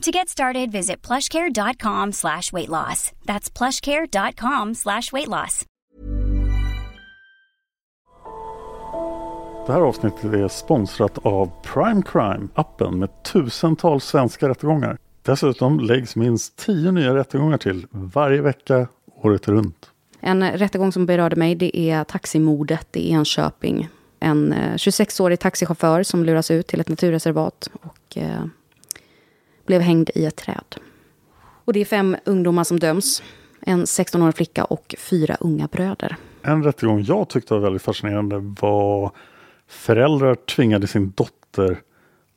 To get started, visit plushcare.com slash weight loss. That's plushcare.com slash weight loss. Det här avsnittet är sponsrat av Prime Crime, appen med tusentals svenska rättegångar. Dessutom läggs minst tio nya rättegångar till varje vecka året runt. En rättegång som berörde mig det är taximordet i Enköping. En eh, 26-årig taxichaufför som luras ut till ett naturreservat och eh, blev hängd i ett träd. Och det är fem ungdomar som döms. En 16-årig flicka och fyra unga bröder. En rättegång jag tyckte var väldigt fascinerande var föräldrar tvingade sin dotter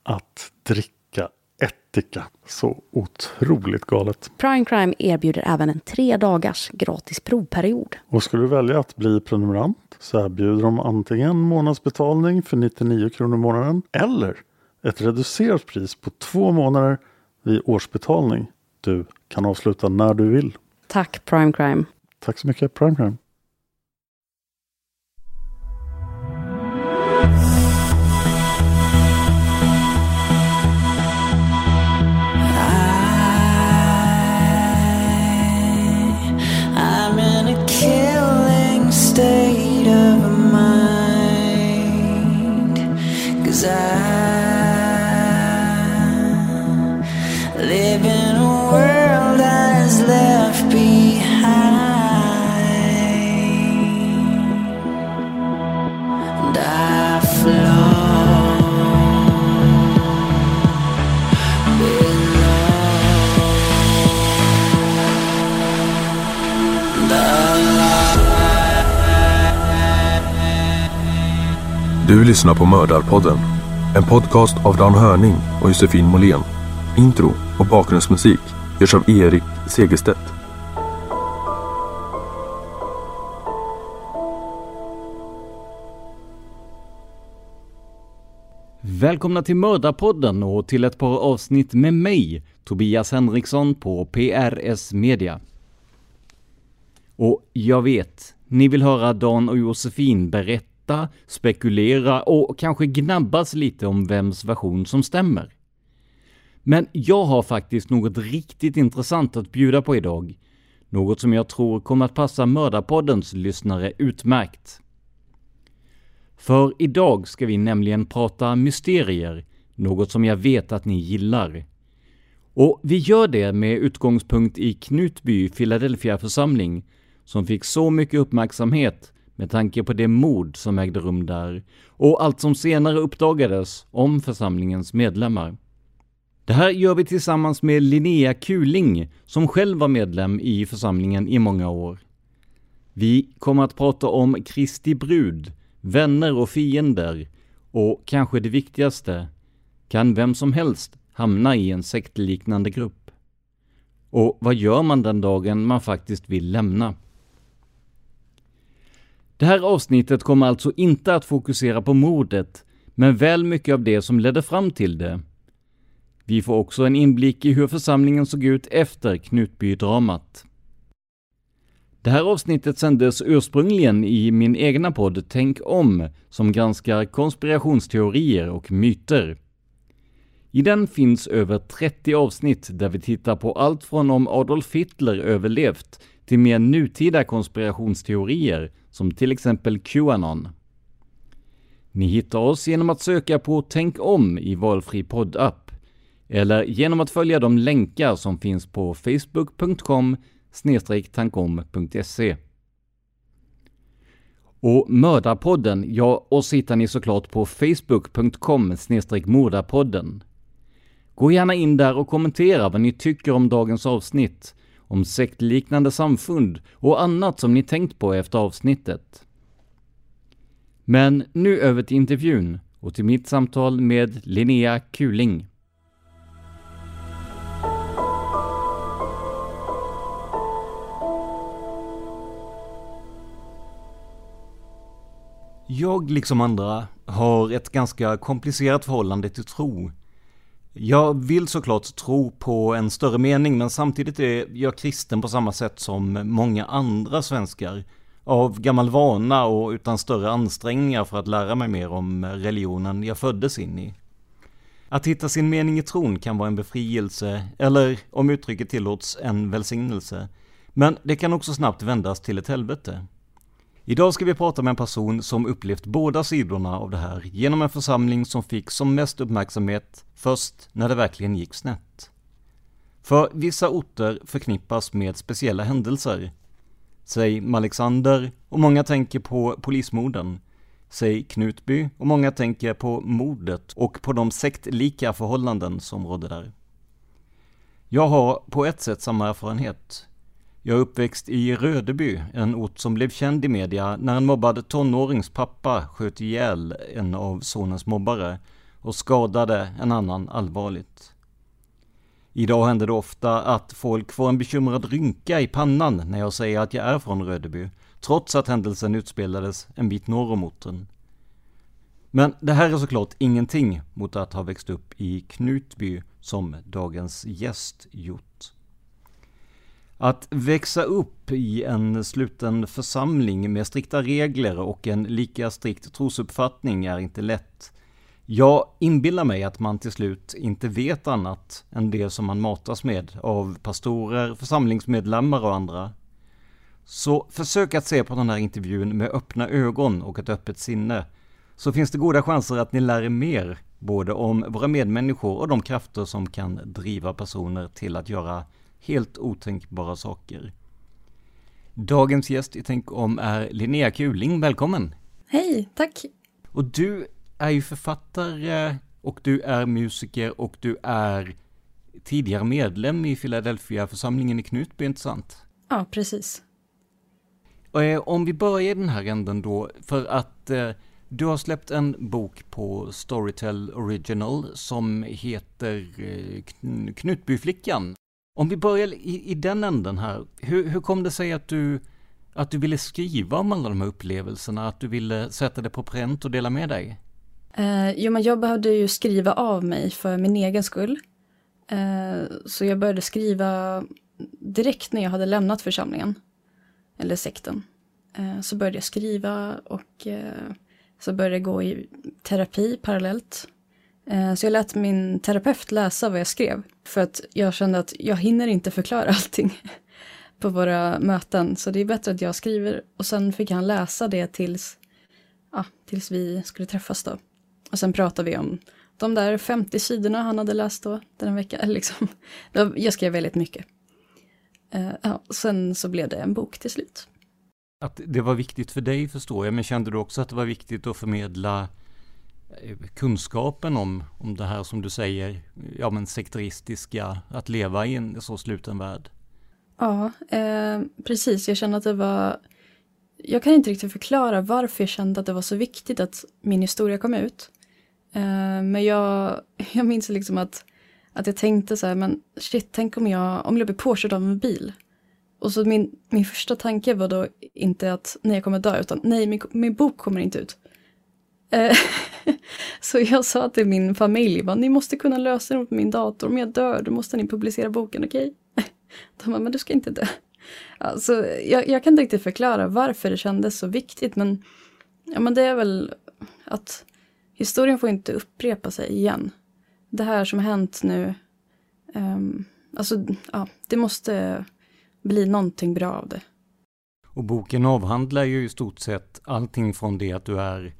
att dricka ättika. Så otroligt galet. Prime Crime erbjuder även en tre dagars gratis provperiod. Och skulle du välja att bli prenumerant så erbjuder de antingen månadsbetalning för 99 kronor i månaden eller ett reducerat pris på två månader vid årsbetalning. Du kan avsluta när du vill. Tack Prime Crime. Tack så mycket Prime Crime. Du lyssnar på Mördarpodden. En podcast av Dan Hörning och Josefin Måhlén. Intro och bakgrundsmusik görs av Erik Segerstedt. Välkomna till Mördarpodden och till ett par avsnitt med mig, Tobias Henriksson på PRS Media. Och jag vet, ni vill höra Dan och Josefin berätta, spekulera och kanske gnabbas lite om vems version som stämmer. Men jag har faktiskt något riktigt intressant att bjuda på idag. Något som jag tror kommer att passa Mördarpoddens lyssnare utmärkt. För idag ska vi nämligen prata mysterier, något som jag vet att ni gillar. Och vi gör det med utgångspunkt i Knutby Philadelphia församling, som fick så mycket uppmärksamhet med tanke på det mord som ägde rum där och allt som senare uppdagades om församlingens medlemmar. Det här gör vi tillsammans med Linnea Kuling, som själv var medlem i församlingen i många år. Vi kommer att prata om Kristi brud, vänner och fiender och kanske det viktigaste, kan vem som helst hamna i en sektliknande grupp? Och vad gör man den dagen man faktiskt vill lämna? Det här avsnittet kommer alltså inte att fokusera på mordet, men väl mycket av det som ledde fram till det. Vi får också en inblick i hur församlingen såg ut efter Knutbydramat. Det här avsnittet sändes ursprungligen i min egna podd Tänk om, som granskar konspirationsteorier och myter. I den finns över 30 avsnitt där vi tittar på allt från om Adolf Hitler överlevt till mer nutida konspirationsteorier som till exempel Qanon. Ni hittar oss genom att söka på Tänk om i valfri poddapp eller genom att följa de länkar som finns på facebook.com tankom.se. Och Mördarpodden, ja, oss hittar ni såklart på facebook.com mordarpodden. Gå gärna in där och kommentera vad ni tycker om dagens avsnitt, om sektliknande samfund och annat som ni tänkt på efter avsnittet. Men nu över till intervjun och till mitt samtal med Linnea Kuling. Jag, liksom andra, har ett ganska komplicerat förhållande till tro. Jag vill såklart tro på en större mening, men samtidigt är jag kristen på samma sätt som många andra svenskar. Av gammal vana och utan större ansträngningar för att lära mig mer om religionen jag föddes in i. Att hitta sin mening i tron kan vara en befrielse, eller om uttrycket tillåts, en välsignelse. Men det kan också snabbt vändas till ett helvete. Idag ska vi prata med en person som upplevt båda sidorna av det här genom en församling som fick som mest uppmärksamhet först när det verkligen gick snett. För vissa orter förknippas med speciella händelser. Säg Malexander och många tänker på polismorden. Säg Knutby och många tänker på mordet och på de sektlika förhållanden som rådde där. Jag har på ett sätt samma erfarenhet. Jag är uppväxt i Rödeby, en ort som blev känd i media när en mobbad tonårings pappa sköt ihjäl en av sonens mobbare och skadade en annan allvarligt. Idag händer det ofta att folk får en bekymrad rynka i pannan när jag säger att jag är från Rödeby, trots att händelsen utspelades en bit norr om orten. Men det här är såklart ingenting mot att ha växt upp i Knutby som dagens gäst gjort. Att växa upp i en sluten församling med strikta regler och en lika strikt trosuppfattning är inte lätt. Jag inbillar mig att man till slut inte vet annat än det som man matas med av pastorer, församlingsmedlemmar och andra. Så försök att se på den här intervjun med öppna ögon och ett öppet sinne. Så finns det goda chanser att ni lär er mer, både om våra medmänniskor och de krafter som kan driva personer till att göra helt otänkbara saker. Dagens gäst i Tänk om är Linnea Kuling, välkommen! Hej, tack! Och du är ju författare och du är musiker och du är tidigare medlem i Philadelphia-församlingen i Knutby, inte sant? Ja, precis. Eh, om vi börjar i den här änden då, för att eh, du har släppt en bok på Storytel Original som heter eh, Knutbyflickan. Om vi börjar i, i den änden här, hur, hur kom det sig att du, att du ville skriva om alla de här upplevelserna, att du ville sätta det på pränt och dela med dig? Eh, jo, men jag behövde ju skriva av mig för min egen skull. Eh, så jag började skriva direkt när jag hade lämnat församlingen, eller sekten. Eh, så började jag skriva och eh, så började jag gå i terapi parallellt Eh, så jag lät min terapeut läsa vad jag skrev. För att jag kände att jag hinner inte förklara allting på våra möten. Så det är bättre att jag skriver och sen fick han läsa det tills, ja, tills vi skulle träffas då. Och sen pratade vi om de där 50 sidorna han hade läst då, den veckan. Liksom. Jag skrev väldigt mycket. Eh, ja, sen så blev det en bok till slut. Att det var viktigt för dig förstår jag, men kände du också att det var viktigt att förmedla kunskapen om, om det här som du säger, ja men sekteristiska, att leva i en så sluten värld? Ja, eh, precis. Jag kände att det var... Jag kan inte riktigt förklara varför jag kände att det var så viktigt att min historia kom ut. Eh, men jag, jag minns liksom att, att jag tänkte så här, men shit, tänk om jag, om jag blir påkörd av en bil. Och så min, min första tanke var då inte att nej, jag kommer dö, utan nej, min, min bok kommer inte ut. Eh, så jag sa till min familj, ni måste kunna lösa det på min dator. Om jag dör, då måste ni publicera boken, okej? Okay? De bara, men du ska inte dö. Alltså, jag, jag kan inte riktigt förklara varför det kändes så viktigt, men, ja, men det är väl att historien får inte upprepa sig igen. Det här som har hänt nu, um, alltså, ja, det måste bli någonting bra av det. Och boken avhandlar ju i stort sett allting från det att du är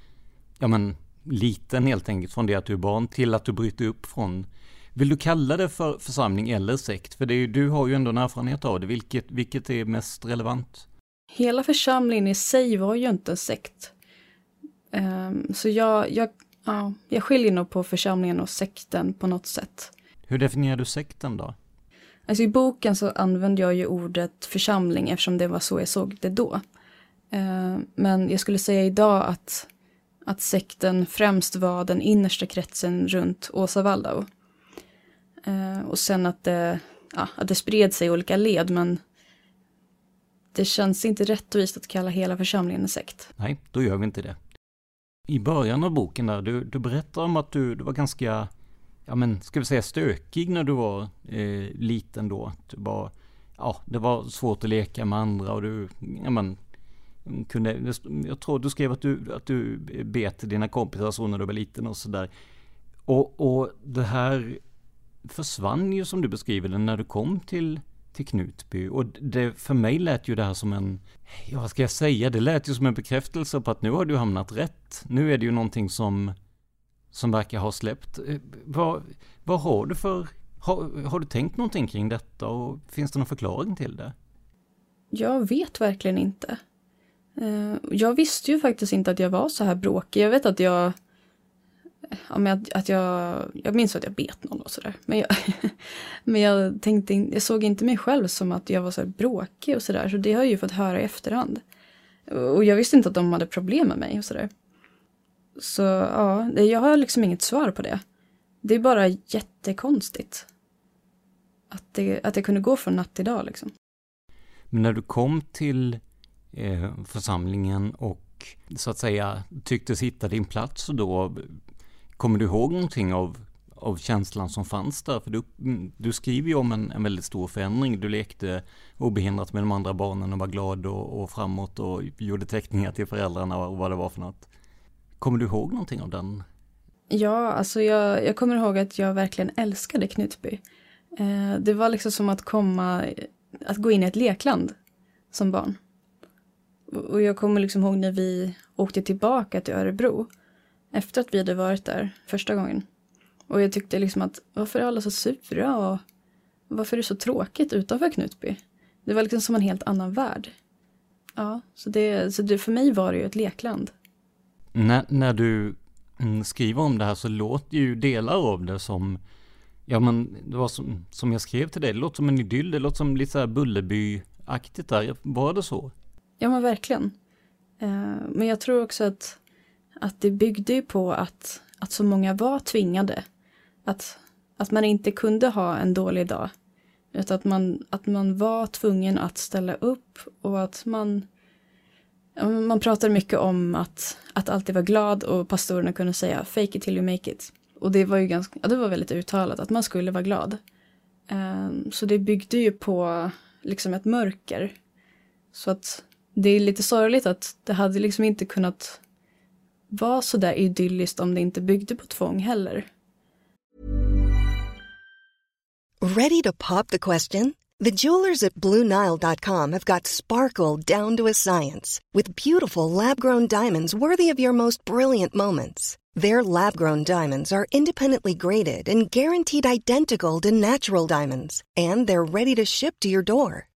ja men, liten helt enkelt från det att du är barn till att du bryter upp från vill du kalla det för församling eller sekt? För är, du har ju ändå en erfarenhet av det. Vilket, vilket är mest relevant? hela församlingen i sig var ju inte en sekt. Um, så jag, jag, ja, jag skiljer nog på församlingen och sekten på något sätt. Hur definierar du sekten då? Alltså i boken så använde jag ju ordet församling eftersom det var så jag såg det då. Uh, men jag skulle säga idag att, att sekten främst var den innersta kretsen runt Åsa Waldau. Eh, och sen att det, ja, att det spred sig i olika led men det känns inte rättvist att kalla hela församlingen en sekt. Nej, då gör vi inte det. I början av boken där, du, du berättar om att du, du var ganska, ja men ska vi säga stökig när du var eh, liten då. Du bara, ja, det var svårt att leka med andra och du, ja men, kunde, jag tror du skrev att du, att du bet dina kompisar så när du var liten och sådär. Och, och det här försvann ju som du beskriver det när du kom till till Knutby. Och det, för mig lät ju det här som en, ja vad ska jag säga, det lät ju som en bekräftelse på att nu har du hamnat rätt. Nu är det ju någonting som, som verkar ha släppt. Eh, vad, vad har du för, har, har du tänkt någonting kring detta och finns det någon förklaring till det? Jag vet verkligen inte. Eh, jag visste ju faktiskt inte att jag var så här bråkig. Jag vet att jag ja, men att, att jag, jag minns att jag bet någon och sådär. Men, jag, men jag, tänkte, jag såg inte mig själv som att jag var så här bråkig och sådär. Så det har jag ju fått höra i efterhand. Och jag visste inte att de hade problem med mig och sådär. Så ja, jag har liksom inget svar på det. Det är bara jättekonstigt. Att det, att det kunde gå från natt till dag liksom. Men när du kom till Eh, församlingen och så att säga tycktes hitta din plats då, Kommer du ihåg någonting av, av känslan som fanns där? För du, du skriver ju om en, en väldigt stor förändring. Du lekte obehindrat med de andra barnen och var glad och, och framåt och gjorde teckningar till föräldrarna och vad det var för något. Kommer du ihåg någonting av den? Ja, alltså jag, jag kommer ihåg att jag verkligen älskade Knutby. Eh, det var liksom som att komma, att gå in i ett lekland som barn. Och jag kommer liksom ihåg när vi åkte tillbaka till Örebro efter att vi hade varit där första gången. Och jag tyckte liksom att varför är alla så sura och varför är det så tråkigt utanför Knutby? Det var liksom som en helt annan värld. Ja, så, det, så det, för mig var det ju ett lekland. När, när du mm, skriver om det här så låter ju delar av det som Ja men det var som, som jag skrev till dig, det låter som en idyll, det låter som lite så här Bullerby-aktigt där. Var det så? Ja men verkligen. Eh, men jag tror också att att det byggde ju på att, att så många var tvingade. Att, att man inte kunde ha en dålig dag. Utan att man, att man var tvungen att ställa upp och att man man pratar mycket om att, att alltid vara glad och pastorerna kunde säga fake it till you make it. Och det var ju ganska, ja, det var väldigt uttalat att man skulle vara glad. Um, så det byggde ju på liksom ett mörker. Så att det är lite sorgligt att det hade liksom inte kunnat vara så där idylliskt om det inte byggde på tvång heller. Ready to pop the question? The jewelers at BlueNile.com have got sparkle down to a science with beautiful lab-grown diamonds worthy of your most brilliant moments. Their lab-grown diamonds are independently graded and guaranteed identical to natural diamonds, and they're ready to ship to your door.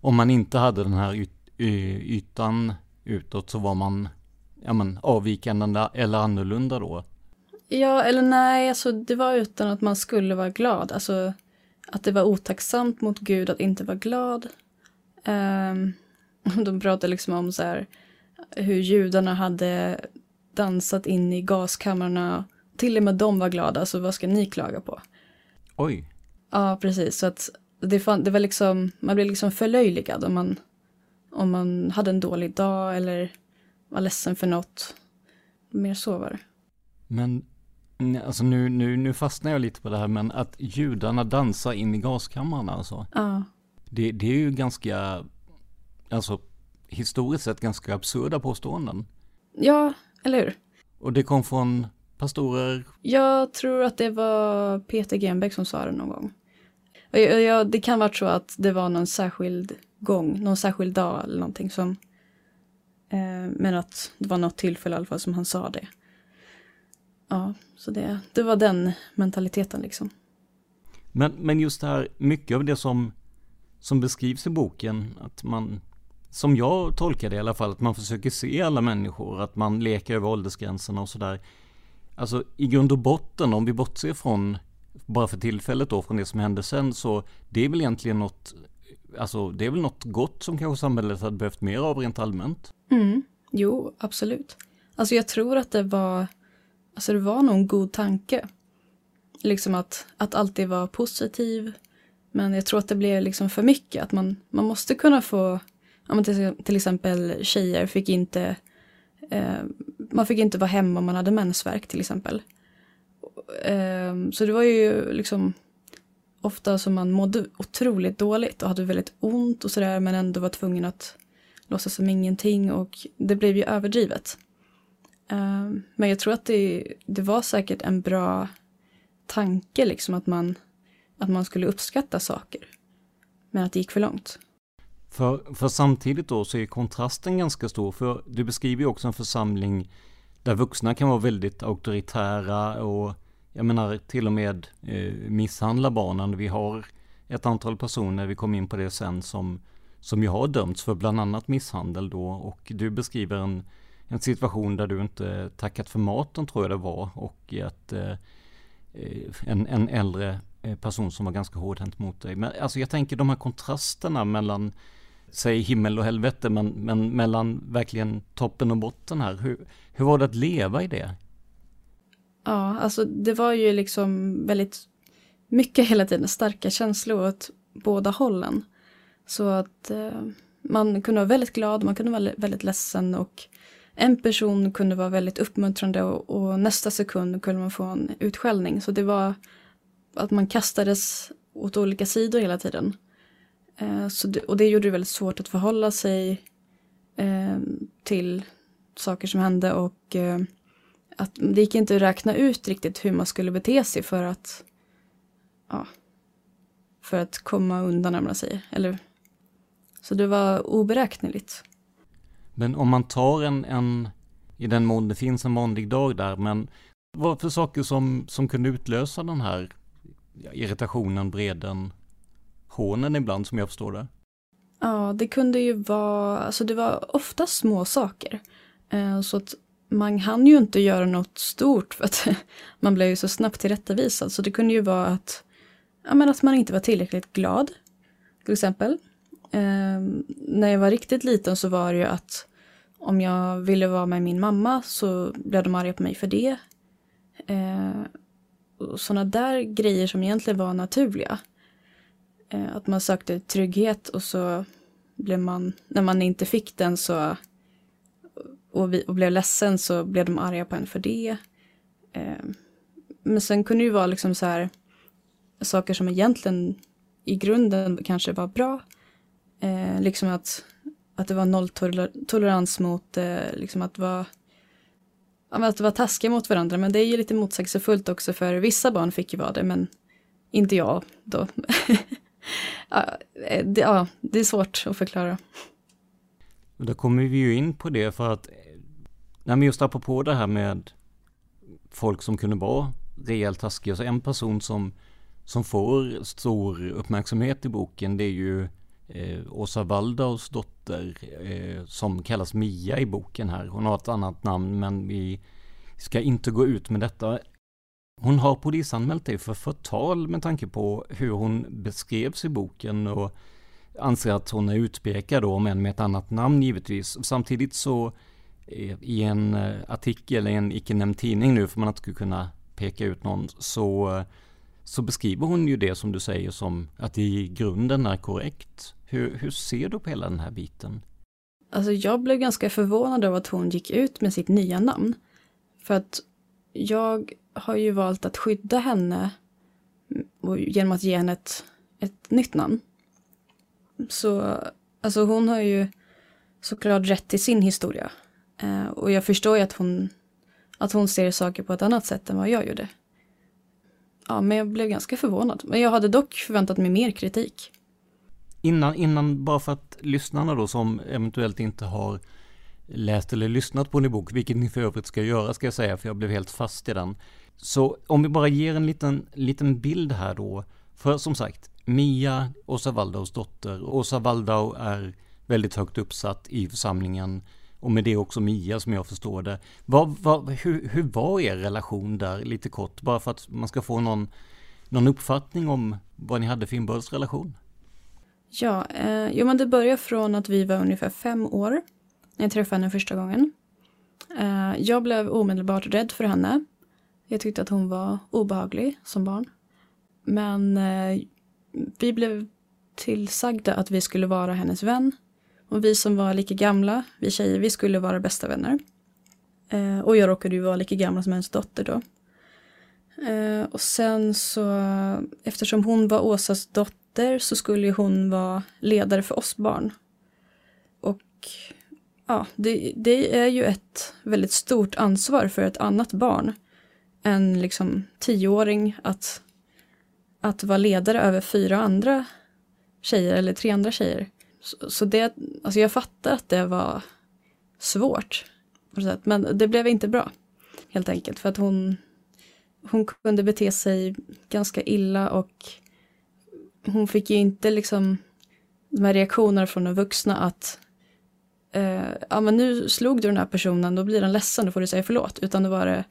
om man inte hade den här yt, ytan utåt så var man, ja men avvikande eller annorlunda då. Ja, eller nej, alltså det var utan att man skulle vara glad. Alltså att det var otacksamt mot Gud att inte vara glad. Um, de pratade liksom om så här hur judarna hade dansat in i gaskamrarna. Till och med de var glada, så vad ska ni klaga på? Oj. Ja, precis. Så att det, fan, det var liksom, man blev liksom förlöjligad om man, om man hade en dålig dag eller var ledsen för något. Mer så var det. Men nej, alltså nu, nu, nu fastnar jag lite på det här, men att judarna dansar in i gaskammarna alltså. Ja. Det, det är ju ganska, alltså historiskt sett ganska absurda påståenden. Ja, eller hur? Och det kom från pastorer. Jag tror att det var Peter Genbeck som sa det någon gång. Jag, jag, det kan vara så att det var någon särskild gång, någon särskild dag eller någonting som... Eh, men att det var något tillfälle i alla fall som han sa det. Ja, så det, det var den mentaliteten liksom. Men, men just det här, mycket av det som, som beskrivs i boken, att man, som jag tolkar det i alla fall, att man försöker se alla människor, att man leker över åldersgränserna och sådär. Alltså i grund och botten, om vi bortser från, bara för tillfället då, från det som hände sen, så det är väl egentligen något, alltså det är väl något gott som kanske samhället hade behövt mer av rent allmänt. Mm. Jo, absolut. Alltså jag tror att det var, alltså det var nog en god tanke. Liksom att, att alltid vara positiv. Men jag tror att det blev liksom för mycket. Att man, man måste kunna få, ja, men till, till exempel tjejer fick inte, eh, man fick inte vara hemma om man hade mensvärk till exempel. Eh, så det var ju liksom ofta som man mådde otroligt dåligt och hade väldigt ont och sådär men ändå var tvungen att låtsas som ingenting och det blev ju överdrivet. Eh, men jag tror att det, det var säkert en bra tanke liksom att man, att man skulle uppskatta saker. Men att det gick för långt. För, för samtidigt då så är kontrasten ganska stor, för du beskriver ju också en församling där vuxna kan vara väldigt auktoritära och jag menar till och med eh, misshandla barnen. Vi har ett antal personer, vi kom in på det sen, som, som ju har dömts för bland annat misshandel då och du beskriver en, en situation där du inte tackat för maten tror jag det var och att eh, en, en äldre eh, person som var ganska hårdhänt mot dig. Men alltså jag tänker de här kontrasterna mellan säg himmel och helvete, men, men mellan verkligen toppen och botten här. Hur, hur var det att leva i det? Ja, alltså det var ju liksom väldigt mycket hela tiden starka känslor åt båda hållen. Så att eh, man kunde vara väldigt glad, man kunde vara väldigt ledsen och en person kunde vara väldigt uppmuntrande och, och nästa sekund kunde man få en utskällning. Så det var att man kastades åt olika sidor hela tiden. Eh, så det, och det gjorde det väldigt svårt att förhålla sig eh, till saker som hände och eh, att det gick inte att räkna ut riktigt hur man skulle bete sig för att ja, för att komma undan när man säger. Eller, så det var oberäkneligt. Men om man tar en, en, i den mån det finns en vanlig dag där, men vad för saker som, som kunde utlösa den här irritationen, breden, hånen ibland som jag förstår det? Ja, det kunde ju vara, alltså det var ofta små saker. Eh, så att man hann ju inte göra något stort för att man blev ju så snabbt tillrättavisad. Så det kunde ju vara att, ja, men att man inte var tillräckligt glad, till exempel. Eh, när jag var riktigt liten så var det ju att om jag ville vara med min mamma så blev de arga på mig för det. Ehm, eh, Sådana där grejer som egentligen var naturliga. Eh, att man sökte trygghet och så blev man, när man inte fick den så och, vi, och blev ledsen så blev de arga på en för det. Eh, men sen kunde det ju vara liksom så här saker som egentligen i grunden kanske var bra. Eh, liksom att, att det var nolltolerans mot eh, liksom att vara att vara taskiga mot varandra, men det är ju lite motsägelsefullt också för vissa barn fick ju vara det, men inte jag då. ja, eh, det, ja, det är svårt att förklara. Då kommer vi ju in på det för att, nej men just apropå det här med folk som kunde vara rejält taskiga, så en person som, som får stor uppmärksamhet i boken det är ju eh, Åsa Waldaus dotter eh, som kallas Mia i boken här. Hon har ett annat namn men vi ska inte gå ut med detta. Hon har polisanmält dig för förtal med tanke på hur hon beskrevs i boken och anser att hon är utpekad då, men med ett annat namn givetvis. Samtidigt så eh, i en eh, artikel i en icke nämnd tidning nu, för man inte skulle kunna peka ut någon, så, eh, så beskriver hon ju det som du säger som att det i grunden är korrekt. Hur, hur ser du på hela den här biten? Alltså jag blev ganska förvånad över att hon gick ut med sitt nya namn. För att jag har ju valt att skydda henne genom att ge henne ett, ett nytt namn. Så alltså hon har ju såklart rätt till sin historia. Eh, och jag förstår ju att hon, att hon ser saker på ett annat sätt än vad jag gjorde. Ja, men jag blev ganska förvånad. Men jag hade dock förväntat mig mer kritik. Innan, innan bara för att lyssnarna då som eventuellt inte har läst eller lyssnat på din bok, vilket ni för övrigt ska göra ska jag säga, för jag blev helt fast i den. Så om vi bara ger en liten, liten bild här då. För som sagt, Mia, Åsa Waldaus dotter. Åsa Waldau är väldigt högt uppsatt i församlingen. Och med det också Mia som jag förstår det. Vad, vad, hur, hur var er relation där lite kort? Bara för att man ska få någon, någon uppfattning om vad ni hade för inbördes relation. Ja, eh, jo men det börjar från att vi var ungefär fem år när jag träffade henne första gången. Eh, jag blev omedelbart rädd för henne. Jag tyckte att hon var obehaglig som barn. Men eh, vi blev tillsagda att vi skulle vara hennes vän. Och vi som var lika gamla, vi tjejer, vi skulle vara bästa vänner. Eh, och jag råkade ju vara lika gammal som hennes dotter då. Eh, och sen så, eftersom hon var Åsas dotter så skulle hon vara ledare för oss barn. Och ja, det, det är ju ett väldigt stort ansvar för ett annat barn. En liksom tioåring att att vara ledare över fyra andra tjejer eller tre andra tjejer. Så, så det, alltså jag fattar att det var svårt. Men det blev inte bra. Helt enkelt för att hon, hon kunde bete sig ganska illa och hon fick ju inte liksom de här reaktionerna från de vuxna att eh, ja men nu slog du den här personen, då blir den ledsen, då får du säga förlåt. Utan då var det,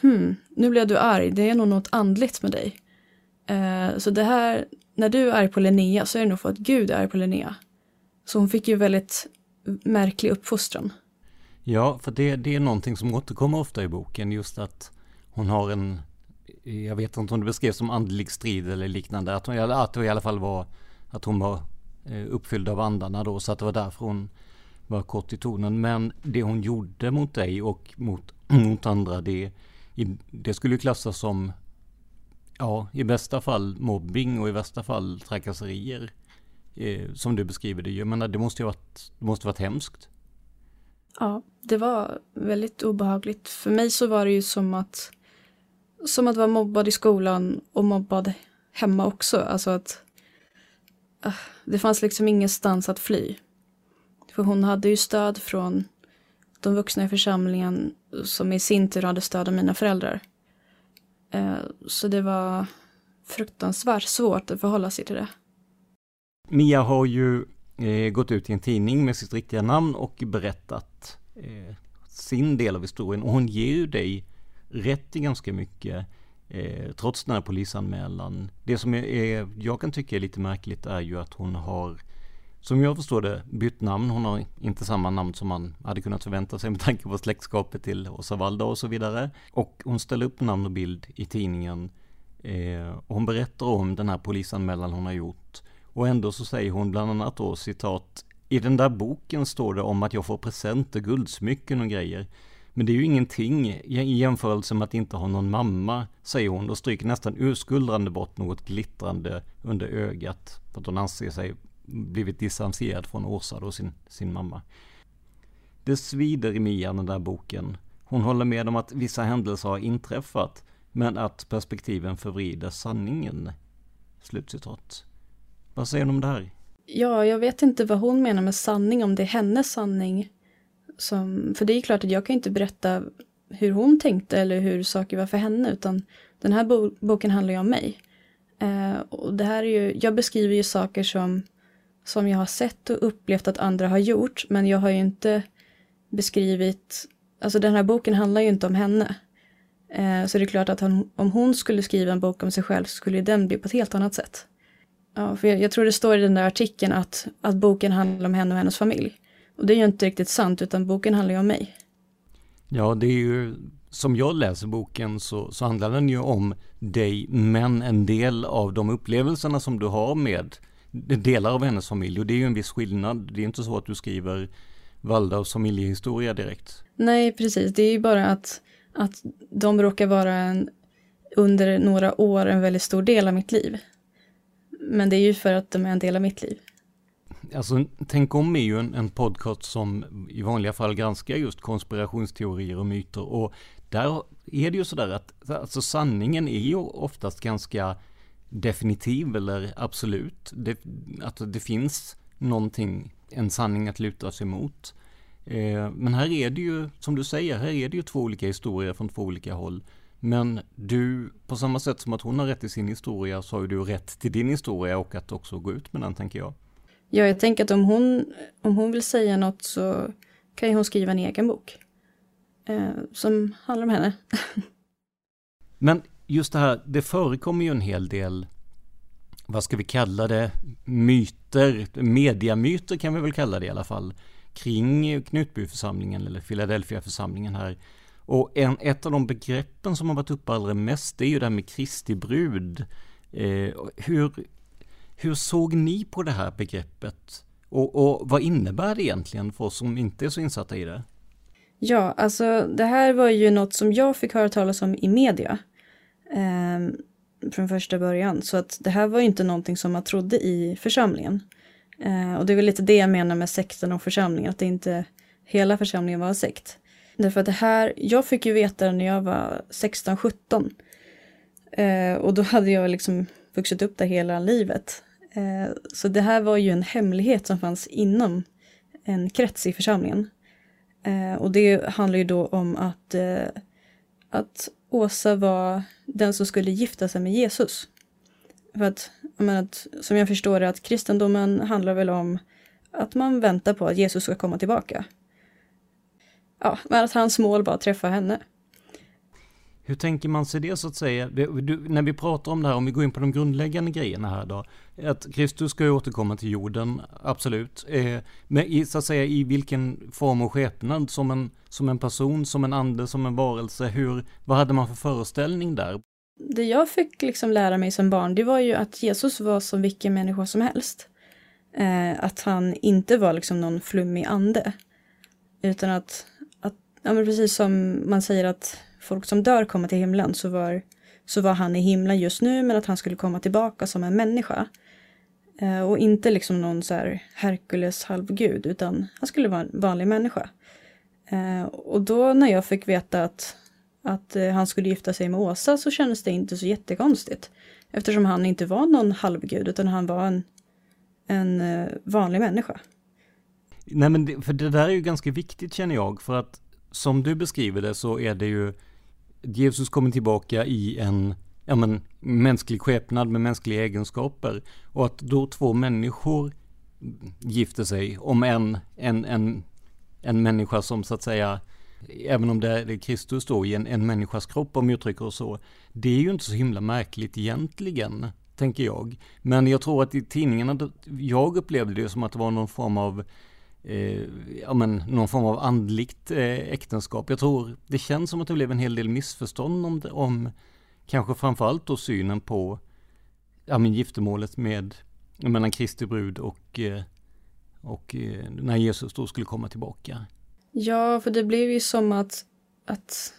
hmm, nu blev du arg, det är nog något andligt med dig. Eh, så det här, när du är på Linnea så är det nog för att Gud är på Linnea. Så hon fick ju väldigt märklig uppfostran. Ja, för det, det är någonting som återkommer ofta i boken, just att hon har en, jag vet inte om det beskrevs som andlig strid eller liknande, att, hon, att det i alla fall var att hon var eh, uppfylld av andarna då, så att det var därför hon var kort i tonen. Men det hon gjorde mot dig och mot, mot andra, det, det skulle klassas som Ja, i bästa fall mobbing och i värsta fall trakasserier. Eh, som du beskriver det. Jag menar, det måste ju varit, det måste varit hemskt. Ja, det var väldigt obehagligt. För mig så var det ju som att som att vara mobbad i skolan och mobbad hemma också. Alltså att uh, det fanns liksom ingenstans att fly. För hon hade ju stöd från de vuxna i församlingen som i sin tur hade stöd av mina föräldrar. Eh, så det var fruktansvärt svårt att förhålla sig till det. Mia har ju eh, gått ut i en tidning med sitt riktiga namn och berättat eh, sin del av historien. Och hon ger ju dig rätt i ganska mycket eh, trots den här polisanmälan. Det som är, är, jag kan tycka är lite märkligt är ju att hon har som jag förstår det bytt namn. Hon har inte samma namn som man hade kunnat förvänta sig med tanke på släktskapet till Åsa Valda och så vidare. Och hon ställer upp namn och bild i tidningen. Eh, och hon berättar om den här polisanmälan hon har gjort. Och ändå så säger hon bland annat då citat I den där boken står det om att jag får presenter, guldsmycken och grejer. Men det är ju ingenting i jämförelse med att inte ha någon mamma, säger hon och stryker nästan urskuldrande bort något glittrande under ögat. För att hon anser sig blivit distanserad från Åsa och sin, sin mamma. Det svider i Mia den där boken. Hon håller med om att vissa händelser har inträffat, men att perspektiven förvrider sanningen. Slutcitat. Vad säger du om det här? Ja, jag vet inte vad hon menar med sanning, om det är hennes sanning. Som, för det är klart att jag kan inte berätta hur hon tänkte eller hur saker var för henne, utan den här bo boken handlar ju om mig. Eh, och det här är ju, jag beskriver ju saker som, som jag har sett och upplevt att andra har gjort, men jag har ju inte beskrivit, alltså den här boken handlar ju inte om henne. Eh, så det är klart att hon, om hon skulle skriva en bok om sig själv så skulle den bli på ett helt annat sätt. Ja, för jag, jag, tror det står i den där artikeln att, att boken handlar om henne och hennes familj. Och det är ju inte riktigt sant, utan boken handlar ju om mig. Ja, det är ju som jag läser boken så, så handlar den ju om dig, men en del av de upplevelserna som du har med delar av hennes familj. Och det är ju en viss skillnad. Det är inte så att du skriver Waldorfs familjehistoria direkt. Nej, precis. Det är ju bara att, att de råkar vara en, under några år en väldigt stor del av mitt liv. Men det är ju för att de är en del av mitt liv. Alltså, Tänk om är ju en, en podcast som i vanliga fall granskar just konspirationsteorier och myter. Och där är det ju sådär att alltså, sanningen är ju oftast ganska definitiv eller absolut. Det, alltså, det finns någonting, en sanning att luta sig mot. Eh, men här är det ju, som du säger, här är det ju två olika historier från två olika håll. Men du, på samma sätt som att hon har rätt i sin historia så har ju du rätt till din historia och att också gå ut med den tänker jag. Ja, jag tänker att om hon, om hon vill säga något så kan ju hon skriva en egen bok. Eh, som handlar om henne. Men just det här, det förekommer ju en hel del, vad ska vi kalla det, myter, mediamyter kan vi väl kalla det i alla fall, kring Knutbyförsamlingen eller Philadelphia-församlingen här. Och en, ett av de begreppen som har varit uppe allra mest, det är ju det här med Kristi brud. Eh, hur, hur såg ni på det här begreppet? Och, och vad innebär det egentligen för oss som inte är så insatta i det? Ja, alltså det här var ju något som jag fick höra talas om i media. Eh, från första början. Så att det här var ju inte någonting som man trodde i församlingen. Eh, och det är väl lite det jag menar med sekten och församlingen, att det inte hela församlingen var en sekt. Därför att det här, jag fick ju veta det när jag var 16-17. Eh, och då hade jag liksom vuxit upp där hela livet. Eh, så det här var ju en hemlighet som fanns inom en krets i församlingen. Eh, och det handlar ju då om att, eh, att Åsa var den som skulle gifta sig med Jesus. För att, jag menar, att, som jag förstår det, att kristendomen handlar väl om att man väntar på att Jesus ska komma tillbaka. Ja, men att hans mål var att träffa henne. Hur tänker man sig det så att säga? Du, när vi pratar om det här, om vi går in på de grundläggande grejerna här då. Att Kristus ska ju återkomma till jorden, absolut. Eh, men i, så att säga i vilken form och skepnad? Som en, som en person, som en ande, som en varelse? Hur, vad hade man för föreställning där? Det jag fick liksom lära mig som barn, det var ju att Jesus var som vilken människa som helst. Eh, att han inte var liksom någon flummig ande. Utan att, att ja men precis som man säger att folk som dör kommer till himlen så var, så var han i himlen just nu men att han skulle komma tillbaka som en människa. Eh, och inte liksom någon så här Herkules halvgud utan han skulle vara en vanlig människa. Eh, och då när jag fick veta att, att eh, han skulle gifta sig med Åsa så kändes det inte så jättekonstigt. Eftersom han inte var någon halvgud utan han var en, en eh, vanlig människa. Nej men det, för det där är ju ganska viktigt känner jag för att som du beskriver det så är det ju Jesus kommer tillbaka i en ja, men, mänsklig skepnad med mänskliga egenskaper. Och att då två människor gifter sig, om en, en, en, en människa som så att säga, även om det är Kristus då i en, en människas kropp om jag uttrycker så, det är ju inte så himla märkligt egentligen, tänker jag. Men jag tror att i tidningarna, jag upplevde det som att det var någon form av eh, ja, men, någon form av andligt eh, äktenskap. Jag tror det känns som att det blev en hel del missförstånd om, om kanske framförallt då synen på ja, men, giftermålet med mellan Kristi brud och, eh, och eh, när Jesus då skulle komma tillbaka. Ja, för det blev ju som att, att,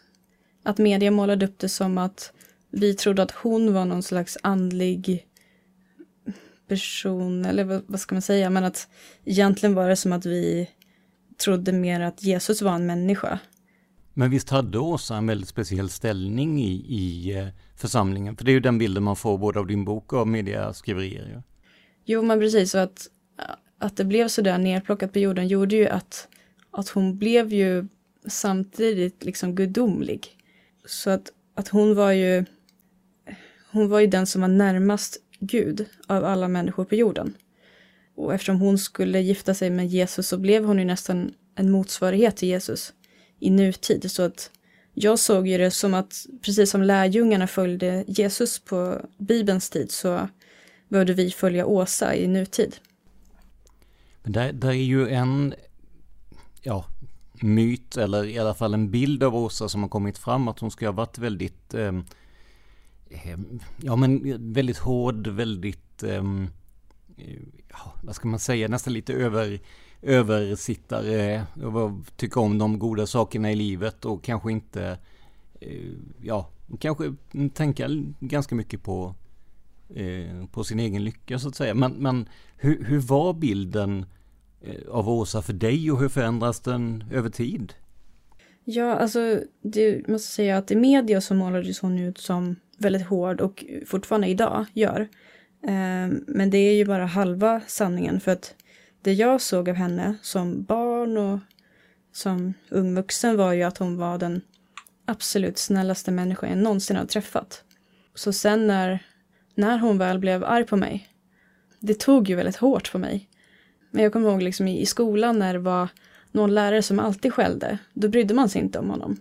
att media målade upp det som att vi trodde att hon var någon slags andlig person, eller vad, vad, ska man säga, men att egentligen var det som att vi trodde mer att Jesus var en människa. Men visst hade Åsa en väldigt speciell ställning i, i eh, församlingen? För det är ju den bilden man får både av din bok och av mediaskriverier. Ja. Jo, men precis. Så att, att det blev sådär nerplockat på jorden gjorde ju att, att hon blev ju samtidigt liksom gudomlig. Så att, att hon var ju hon var ju den som var närmast Gud av alla människor på jorden. Och eftersom hon skulle gifta sig med Jesus så blev hon ju nästan en motsvarighet till Jesus i nutid. Så att jag såg ju det som att precis som lärjungarna följde Jesus på Bibelns tid så behövde vi följa Åsa i nutid. Men där, där är ju en, ja, myt eller i alla fall en bild av Åsa som har kommit fram att hon ska ha varit väldigt, eh, Eh, ja men väldigt hård, väldigt, eh, ja, vad ska man säga, nästan lite över, översittare och tycka om de goda sakerna i livet och kanske inte, eh, ja, kanske tänka ganska mycket på, eh, på sin egen lycka så att säga. Men, men hur, hur var bilden eh, av Åsa för dig och hur förändras den över tid? Ja, alltså det måste säga att i media så målades hon ut som väldigt hård och fortfarande idag gör. Eh, men det är ju bara halva sanningen för att det jag såg av henne som barn och som ung vuxen var ju att hon var den absolut snällaste människan jag någonsin har träffat. Så sen när, när hon väl blev arg på mig, det tog ju väldigt hårt på mig. Men jag kommer ihåg liksom i, i skolan när det var någon lärare som alltid skällde, då brydde man sig inte om honom.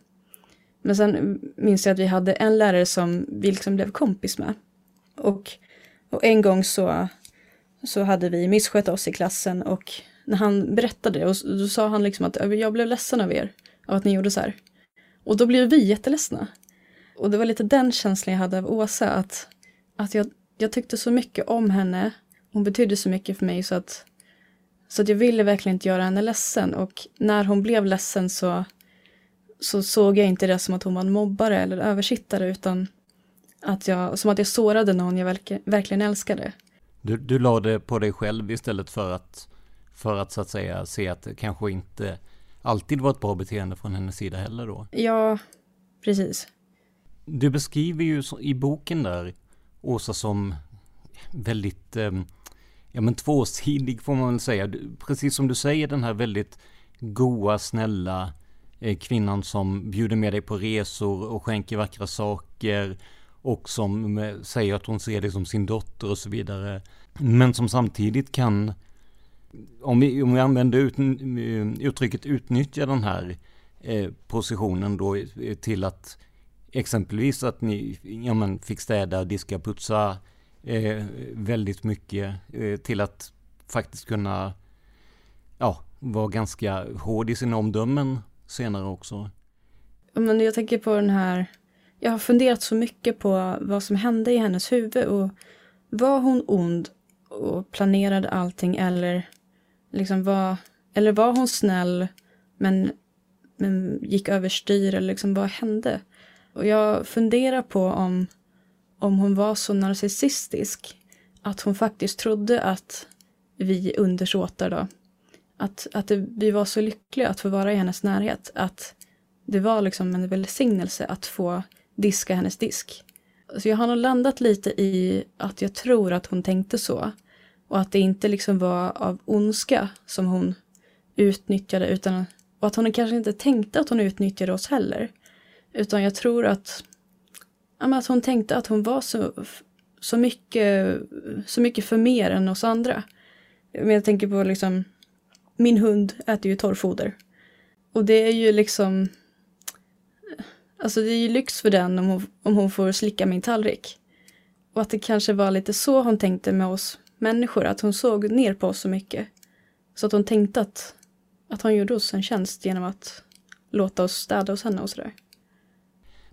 Men sen minns jag att vi hade en lärare som vi liksom blev kompis med. Och, och en gång så så hade vi misskött oss i klassen och när han berättade och då sa han liksom att jag blev ledsen av er, av att ni gjorde så här. Och då blev vi jätteledsna. Och det var lite den känslan jag hade av Åsa, att, att jag, jag tyckte så mycket om henne. Hon betydde så mycket för mig så att, så att jag ville verkligen inte göra henne ledsen. Och när hon blev ledsen så, så såg jag inte det som att hon var en mobbare eller översittare, utan att jag, som att jag sårade någon jag verkligen älskade. Du, du la det på dig själv istället för att, för att så att säga se att det kanske inte alltid var ett bra beteende från hennes sida heller då? Ja, precis. Du beskriver ju i boken där Åsa som väldigt, ehm, ja men tvåsidig får man väl säga. Precis som du säger den här väldigt goa, snälla eh, Eh, kvinnan som bjuder med dig på resor och skänker vackra saker och som eh, säger att hon ser dig som sin dotter och så vidare. Men som samtidigt kan, om vi, om vi använder ut, eh, uttrycket utnyttja den här eh, positionen då till att exempelvis att ni ja, men, fick städa, diska, putsa eh, väldigt mycket eh, till att faktiskt kunna ja, vara ganska hård i sina omdömen senare också. Men jag tänker på den här jag har funderat så mycket på vad som hände i hennes huvud och var hon ond och planerade allting eller liksom var, eller var hon snäll men, men gick överstyr eller liksom vad hände? Och jag funderar på om, om hon var så narcissistisk att hon faktiskt trodde att vi undersåtar då, att, att det, vi var så lyckliga att få vara i hennes närhet, att det var liksom en välsignelse att få diska hennes disk. Så jag har nog landat lite i att jag tror att hon tänkte så. Och att det inte liksom var av ondska som hon utnyttjade utan och att hon kanske inte tänkte att hon utnyttjade oss heller. Utan jag tror att, att hon tänkte att hon var så, så, mycket, så mycket för mer än oss andra. Men jag tänker på liksom, min hund äter ju torrfoder. Och det är ju liksom Alltså det är ju lyx för den om hon, om hon får slicka min tallrik. Och att det kanske var lite så hon tänkte med oss människor, att hon såg ner på oss så mycket. Så att hon tänkte att, att hon gjorde oss en tjänst genom att låta oss städa hos henne och sådär.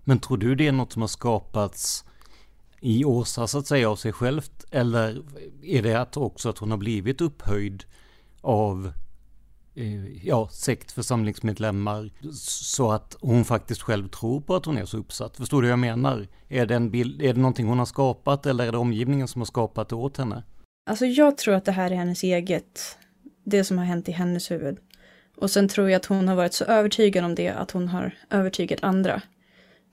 Men tror du det är något som har skapats i Åsa så att säga av sig självt? Eller är det att också att hon har blivit upphöjd av Eh, ja, sektförsamlingsmedlemmar så att hon faktiskt själv tror på att hon är så uppsatt. Förstår du hur jag menar? Är det, en bild, är det någonting hon har skapat eller är det omgivningen som har skapat det åt henne? Alltså jag tror att det här är hennes eget, det som har hänt i hennes huvud. Och sen tror jag att hon har varit så övertygad om det att hon har övertygat andra.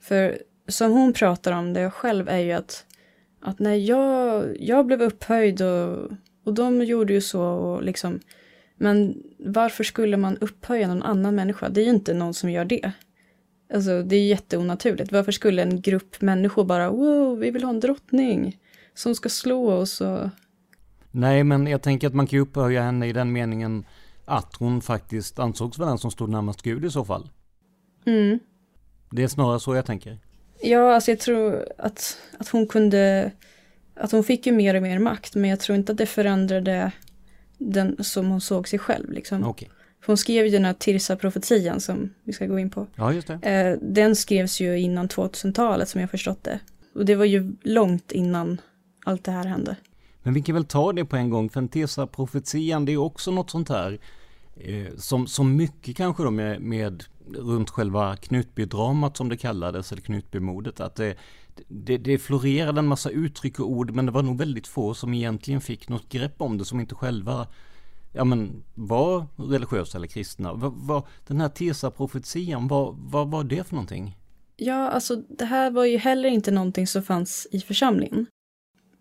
För som hon pratar om det själv är ju att, att när jag, jag blev upphöjd och, och de gjorde ju så och liksom men varför skulle man upphöja någon annan människa? Det är ju inte någon som gör det. Alltså det är jätteonaturligt. Varför skulle en grupp människor bara wow, vi vill ha en drottning som ska slå oss och... Nej, men jag tänker att man kan ju upphöja henne i den meningen att hon faktiskt ansågs vara den som stod närmast Gud i så fall. Mm. Det är snarare så jag tänker. Ja, alltså jag tror att, att hon kunde, att hon fick ju mer och mer makt, men jag tror inte att det förändrade den som hon såg sig själv. Liksom. För hon skrev ju den här Tirsa-profetian som vi ska gå in på. Ja, just det. Eh, den skrevs ju innan 2000-talet som jag förstått det. Och det var ju långt innan allt det här hände. Men vi kan väl ta det på en gång, för en Tesa-profetian, det är också något sånt här eh, som, som mycket kanske då med, med runt själva Knutbydramat som det kallades, eller Knutbymordet, att det, det, det florerade en massa uttryck och ord, men det var nog väldigt få som egentligen fick något grepp om det, som inte själva ja, men, var religiösa eller kristna. Vad, vad, den här Tesa-profetian, vad, vad var det för någonting? Ja, alltså det här var ju heller inte någonting som fanns i församlingen.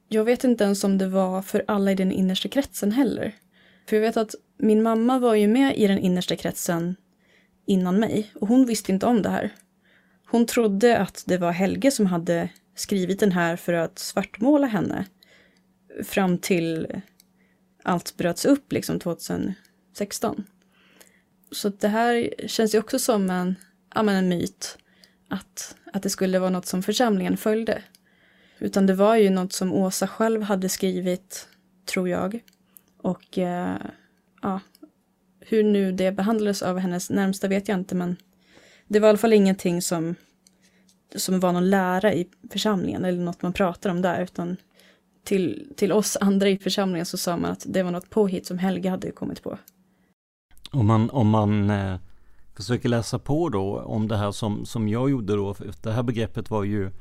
Jag vet inte ens om det var för alla i den innersta kretsen heller. För jag vet att min mamma var ju med i den innersta kretsen innan mig och hon visste inte om det här. Hon trodde att det var Helge som hade skrivit den här för att svartmåla henne. Fram till allt bröts upp liksom 2016. Så det här känns ju också som en, ja, men en myt. Att, att det skulle vara något som församlingen följde. Utan det var ju något som Åsa själv hade skrivit, tror jag. Och eh, ja, hur nu det behandlades av hennes närmsta vet jag inte, men det var i alla fall ingenting som, som var någon lära i församlingen eller något man pratar om där, utan till, till oss andra i församlingen så sa man att det var något påhitt som Helge hade kommit på. Om man, om man eh, försöker läsa på då om det här som, som jag gjorde då, för det här begreppet var ju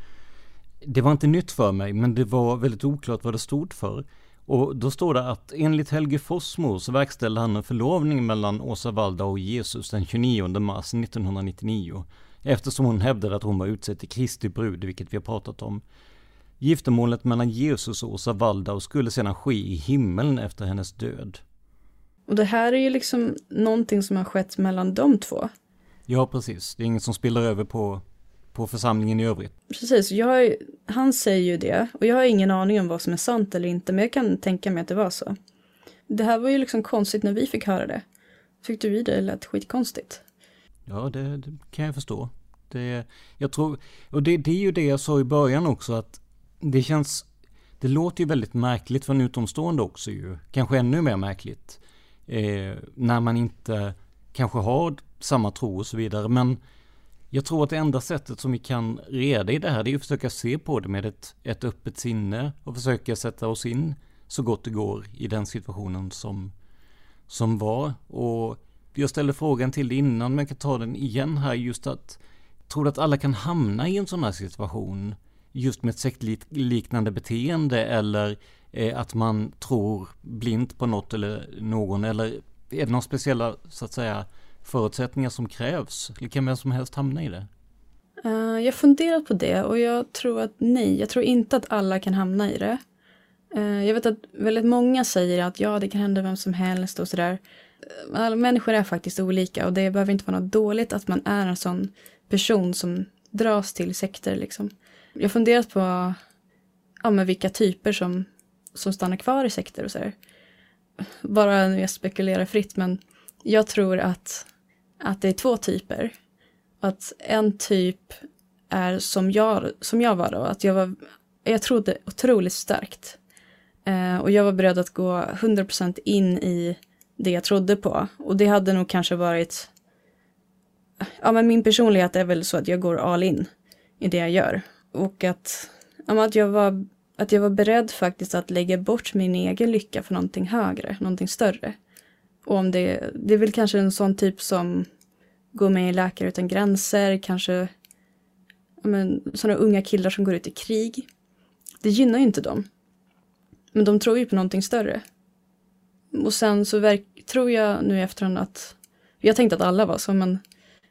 det var inte nytt för mig, men det var väldigt oklart vad det stod för. Och då står det att enligt Helge Fossmo så verkställde han en förlovning mellan Åsa Valda och Jesus den 29 mars 1999. Eftersom hon hävdade att hon var utsedd till Kristi brud, vilket vi har pratat om. Giftermålet mellan Jesus och Åsa Waldau skulle sedan ske i himlen efter hennes död. Och det här är ju liksom någonting som har skett mellan de två. Ja, precis. Det är inget som spiller över på, på församlingen i övrigt. Precis, jag, han säger ju det och jag har ingen aning om vad som är sant eller inte, men jag kan tänka mig att det var så. Det här var ju liksom konstigt när vi fick höra det. Tyckte vi det lät skitkonstigt? Ja, det, det kan jag förstå. Det, jag tror, och det, det är ju det jag sa i början också att det känns, det låter ju väldigt märkligt för en utomstående också ju. Kanske ännu mer märkligt. Eh, när man inte kanske har samma tro och så vidare. Men jag tror att det enda sättet som vi kan reda i det här, det är att försöka se på det med ett, ett öppet sinne och försöka sätta oss in så gott det går i den situationen som, som var. Och jag ställde frågan till dig innan, men jag kan ta den igen här, just att tror du att alla kan hamna i en sån här situation? Just med ett sektliknande beteende eller eh, att man tror blint på något eller någon eller är det några speciella så att säga förutsättningar som krävs? Eller kan vem som helst hamna i det? Uh, jag funderar på det och jag tror att nej, jag tror inte att alla kan hamna i det. Uh, jag vet att väldigt många säger att ja, det kan hända vem som helst och sådär. Eh, alla människor är faktiskt olika och det behöver inte vara något dåligt att man är en sån person som dras till sekter liksom. Jag har funderat på ja, men vilka typer som, som stannar kvar i sekter och sådär. Bara nu jag spekulerar fritt men jag tror att att det är två typer. Att en typ är som jag, som jag var då, att jag var, jag trodde otroligt starkt. Eh, och jag var beredd att gå 100% in i det jag trodde på. Och det hade nog kanske varit, ja men min personlighet är väl så att jag går all in i det jag gör. Och att, ja, att, jag var, att jag var beredd faktiskt att lägga bort min egen lycka för någonting högre, någonting större. Och om det, det är väl kanske en sån typ som går med i Läkare Utan Gränser, kanske men, sådana unga killar som går ut i krig. Det gynnar ju inte dem. Men de tror ju på någonting större. Och sen så verk, tror jag nu i efterhand att, jag tänkte att alla var så, men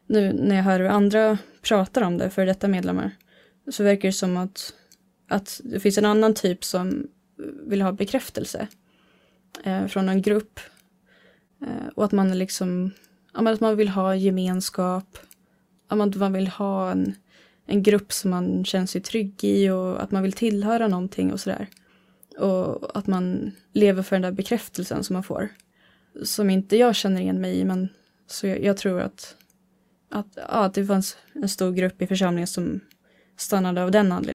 nu när jag hör hur andra pratar om det, för detta medlemmar, så verkar det som att, att det finns en annan typ som vill ha bekräftelse eh, från en grupp Eh, och att man liksom, ja, men att man vill ha gemenskap att man vill ha en, en grupp som man känner sig trygg i och att man vill tillhöra någonting och sådär. Och att man lever för den där bekräftelsen som man får. Som inte jag känner igen mig i, men så jag, jag tror att, att, ja, att det fanns en stor grupp i församlingen som stannade av den anledningen.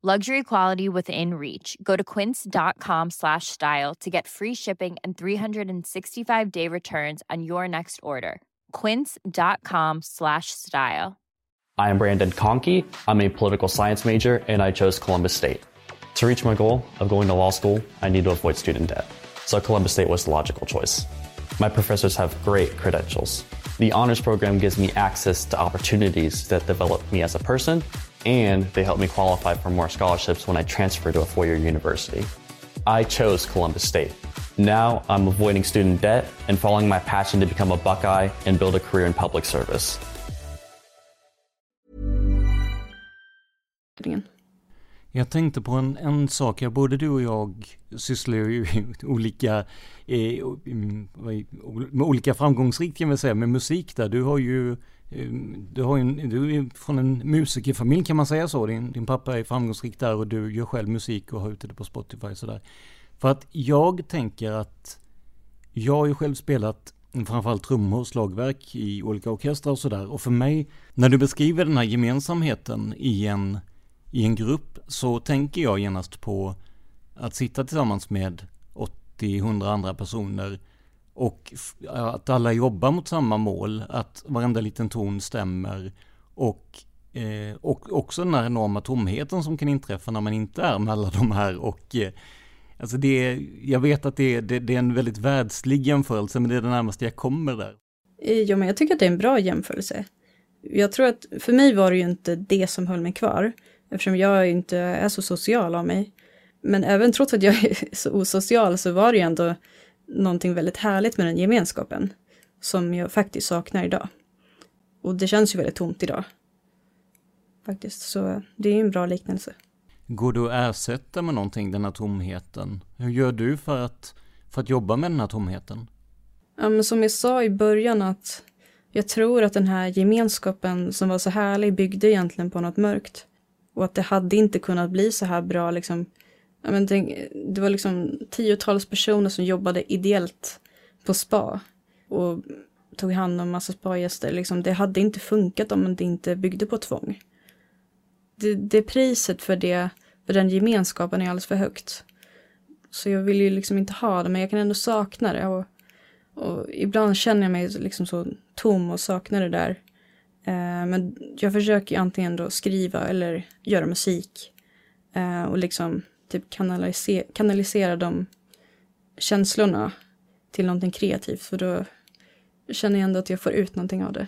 Luxury quality within reach. Go to quince.com slash style to get free shipping and 365 day returns on your next order. Quince.com slash style. I am Brandon Conkey. I'm a political science major and I chose Columbus State. To reach my goal of going to law school, I need to avoid student debt. So Columbus State was the logical choice. My professors have great credentials. The honors program gives me access to opportunities that develop me as a person, and they helped me qualify for more scholarships when I transferred to a four year university. I chose Columbus State. Now I'm avoiding student debt and following my passion to become a Buckeye and build a career in public service. Jag tänkte på en, en sak, ja, både du och jag sysslar ju i olika, eh, mm, med olika framgångsrikt kan man säga, med musik där. Du har ju, Ehm, du, har ju, du är från en musikerfamilj kan man säga så. Din, din pappa är framgångsrik där och du gör själv musik och har ute det på Spotify och sådär. För att jag tänker att jag har ju själv spelat framförallt trummor och slagverk i olika orkestrar och sådär. Och för mig, när du beskriver den här gemensamheten i en i en grupp så tänker jag genast på att sitta tillsammans med 80-100 andra personer och att alla jobbar mot samma mål, att varenda liten ton stämmer och, eh, och också den här enorma tomheten som kan inträffa när man inte är med alla de här och eh, Alltså det, jag vet att det, det, det är en väldigt världslig jämförelse, men det är det närmaste jag kommer där. Eh, ja, men jag tycker att det är en bra jämförelse. Jag tror att för mig var det ju inte det som höll mig kvar, Eftersom jag inte är så social av mig. Men även trots att jag är så osocial så var det ju ändå någonting väldigt härligt med den gemenskapen. Som jag faktiskt saknar idag. Och det känns ju väldigt tomt idag. Faktiskt, så det är en bra liknelse. Går du att ersätta med någonting den här tomheten? Hur gör du för att, för att jobba med den här tomheten? Ja, men som jag sa i början att jag tror att den här gemenskapen som var så härlig byggde egentligen på något mörkt. Och att det hade inte kunnat bli så här bra liksom. Ja, men det, det var liksom tiotals personer som jobbade ideellt på spa. Och tog hand om massa spagäster. Liksom, det hade inte funkat om det inte byggde på tvång. Det, det priset för, det, för den gemenskapen är alldeles för högt. Så jag vill ju liksom inte ha det, men jag kan ändå sakna det. Och, och ibland känner jag mig liksom så tom och saknar det där. Eh, men jag försöker antingen då skriva eller göra musik. Eh, och liksom typ kanalisera, kanalisera de känslorna till någonting kreativt. För då känner jag ändå att jag får ut någonting av det.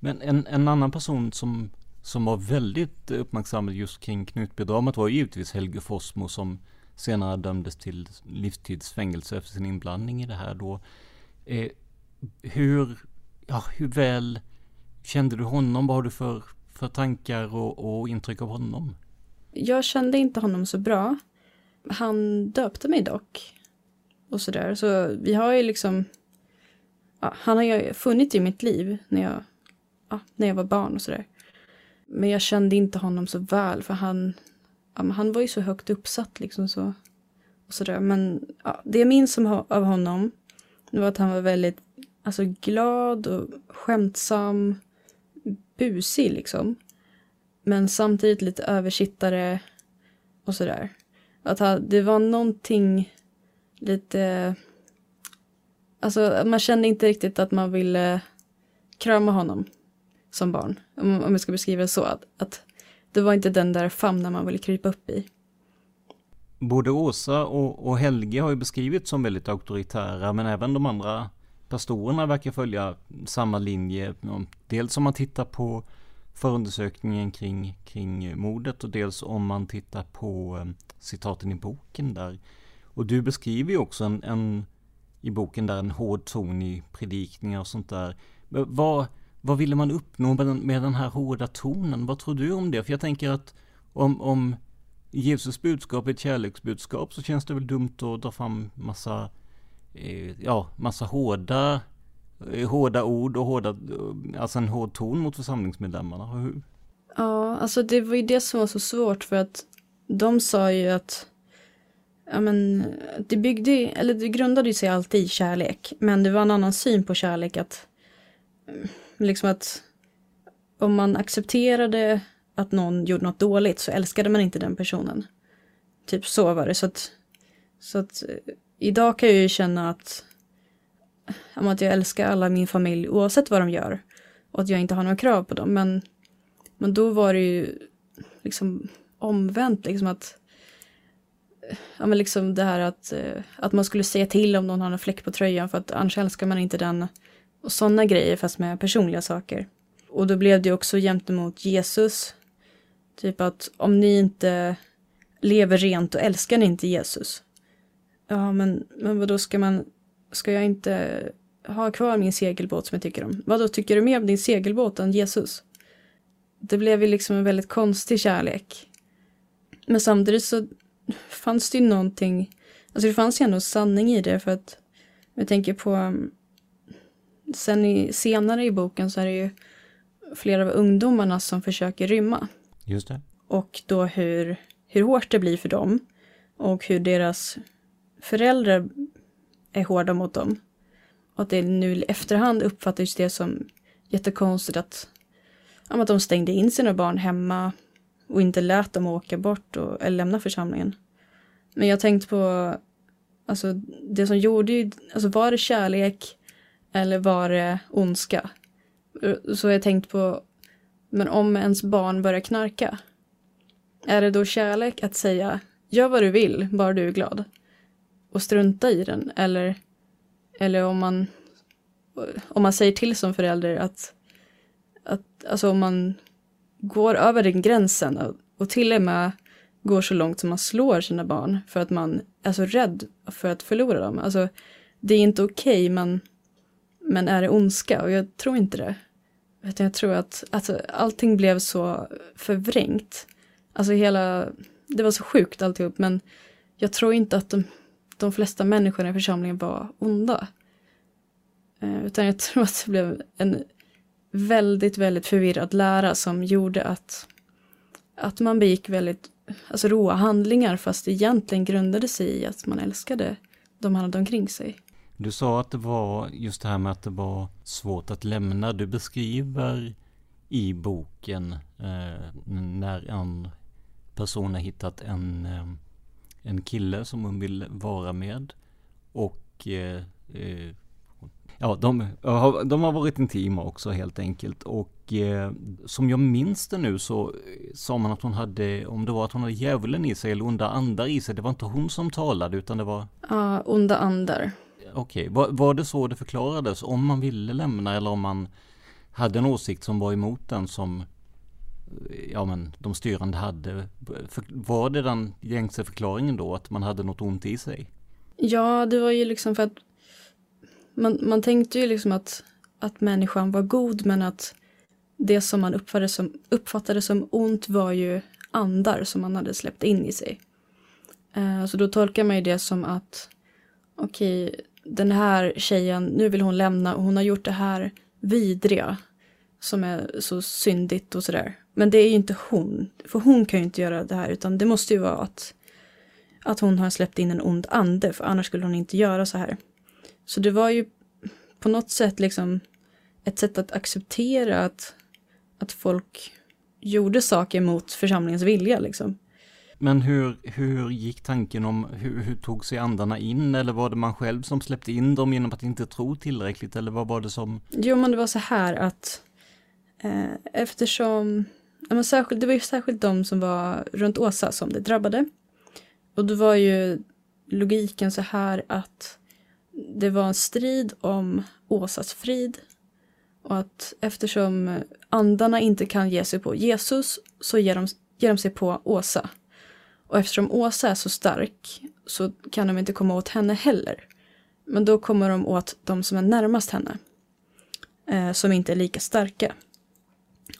Men en, en annan person som, som var väldigt uppmärksammad just kring Knutbydramat var givetvis Helge Fossmo som senare dömdes till livstidsfängelse efter sin inblandning i det här då. Eh, hur, ja, hur väl kände du honom? Vad har du för, för tankar och, och intryck av honom? Jag kände inte honom så bra. Han döpte mig dock. Och sådär. Så vi har ju liksom... Ja, han har ju funnits i mitt liv när jag, ja, när jag var barn och sådär. Men jag kände inte honom så väl för han, ja, han var ju så högt uppsatt liksom så. Och sådär. Men ja, det jag minns av honom var att han var väldigt alltså, glad och skämtsam busig liksom. Men samtidigt lite översittare och sådär. Att det var någonting lite... Alltså man kände inte riktigt att man ville krama honom som barn. Om, om jag ska beskriva det så. Att, att det var inte den där famnen man ville krypa upp i. Både Åsa och, och Helge har ju beskrivits som väldigt auktoritära men även de andra pastorerna verkar följa samma linje. Dels om man tittar på förundersökningen kring, kring mordet och dels om man tittar på eh, citaten i boken där. Och du beskriver ju också en, en i boken där en hård ton i predikningar och sånt där. Vad, vad ville man uppnå med den, med den här hårda tonen? Vad tror du om det? För jag tänker att om, om Jesus budskap är ett kärleksbudskap så känns det väl dumt att dra fram massa, eh, ja, massa hårda, Eh, hårda ord och hårda, eh, alltså en hård ton mot församlingsmedlemmarna. Hur? Ja, alltså det var ju det som var så svårt för att de sa ju att ja men det byggde, eller det grundade sig alltid i kärlek, men det var en annan syn på kärlek att mm, liksom att om man accepterade att någon gjorde något dåligt så älskade man inte den personen. Typ så var det. Så att, så att eh, idag kan jag ju känna att, om att jag älskar alla min familj oavsett vad de gör. Och att jag inte har några krav på dem. Men, men då var det ju liksom omvänt. Liksom att, ja, men liksom det här att, eh, att man skulle säga till om någon har en fläck på tröjan för att annars älskar man inte den. Och sådana grejer fast med personliga saker. Och då blev det också gentemot Jesus. Typ att om ni inte lever rent och älskar ni inte Jesus. Ja, men, men vad då ska man, ska jag inte ha kvar min segelbåt som jag tycker om? Vad då tycker du mer om din segelbåt än Jesus? Det blev ju liksom en väldigt konstig kärlek. Men samtidigt så fanns det ju någonting, alltså det fanns ju ändå sanning i det för att jag tänker på sen i, senare i boken så är det ju flera av ungdomarna som försöker rymma. Just det. Och då hur, hur hårt det blir för dem och hur deras föräldrar är hårda mot dem. Och att det nu i efterhand uppfattas det som jättekonstigt att, att de stängde in sina barn hemma och inte lät dem åka bort och, eller lämna församlingen. Men jag tänkte på, alltså det som gjorde ju, alltså var det kärlek eller var det ondska? Så jag tänkt på, men om ens barn börjar knarka, är det då kärlek att säga gör vad du vill, bara du är glad? Och strunta i den? Eller, eller om, man, om man säger till som förälder att, att alltså om man går över den gränsen och, och till och med går så långt som man slår sina barn för att man är så rädd för att förlora dem. Alltså, det är inte okej, okay, men, men är det ondska? Och jag tror inte det. Jag tror att alltså, allting blev så förvrängt. Alltså hela, det var så sjukt alltihop, men jag tror inte att de, de flesta människorna i församlingen var onda. Eh, utan jag tror att det blev en väldigt, väldigt förvirrad lära som gjorde att, att man begick väldigt alltså, råa handlingar fast det egentligen grundade sig i att man älskade de man hade omkring sig. Du sa att det var just det här med att det var svårt att lämna. Du beskriver i boken eh, när en person har hittat en, eh, en kille som hon vill vara med. Och eh, eh ja, de, de har varit intima också helt enkelt. Och eh, som jag minns det nu så sa man att hon hade, om det var att hon hade djävulen i sig eller onda andar i sig. Det var inte hon som talade utan det var... Ja, uh, onda andar. Okej, okay. var, var det så det förklarades? Om man ville lämna eller om man hade en åsikt som var emot den som ja men de styrande hade. Var det den gängse förklaringen då att man hade något ont i sig? Ja, det var ju liksom för att man, man tänkte ju liksom att, att människan var god men att det som man uppfattade som, uppfattade som ont var ju andar som man hade släppt in i sig. Uh, så då tolkar man ju det som att okej, okay, den här tjejen, nu vill hon lämna och hon har gjort det här vidriga som är så syndigt och sådär. Men det är ju inte hon, för hon kan ju inte göra det här utan det måste ju vara att, att hon har släppt in en ond ande för annars skulle hon inte göra så här. Så det var ju på något sätt liksom ett sätt att acceptera att, att folk gjorde saker mot församlingens vilja liksom. Men hur, hur gick tanken om, hur, hur tog sig andarna in eller var det man själv som släppte in dem genom att inte tro tillräckligt eller vad var det som? Jo men det var så här att eh, eftersom, men särskilt, det var ju särskilt de som var runt Åsa som det drabbade. Och då var ju logiken så här att det var en strid om Åsas frid Och att eftersom andarna inte kan ge sig på Jesus så ger de, ger de sig på Åsa. Och eftersom Åsa är så stark så kan de inte komma åt henne heller. Men då kommer de åt de som är närmast henne. Eh, som inte är lika starka.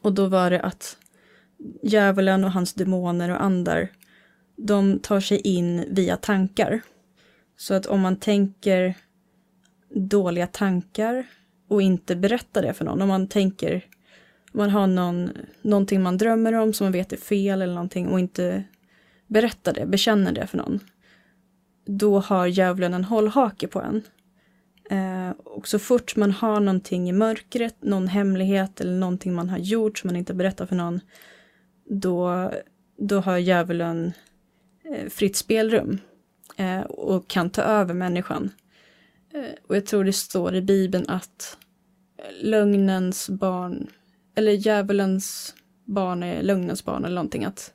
Och då var det att djävulen och hans demoner och andar, de tar sig in via tankar. Så att om man tänker dåliga tankar och inte berättar det för någon, om man tänker, man har någon, någonting man drömmer om som man vet är fel eller någonting och inte berättar det, bekänner det för någon, då har djävulen en hållhake på en. Eh, och så fort man har någonting i mörkret, någon hemlighet eller någonting man har gjort som man inte berättar för någon, då, då har djävulen eh, fritt spelrum eh, och kan ta över människan. Eh, och jag tror det står i Bibeln att lögnens barn, eller djävulens barn är lögnens barn eller någonting. Att,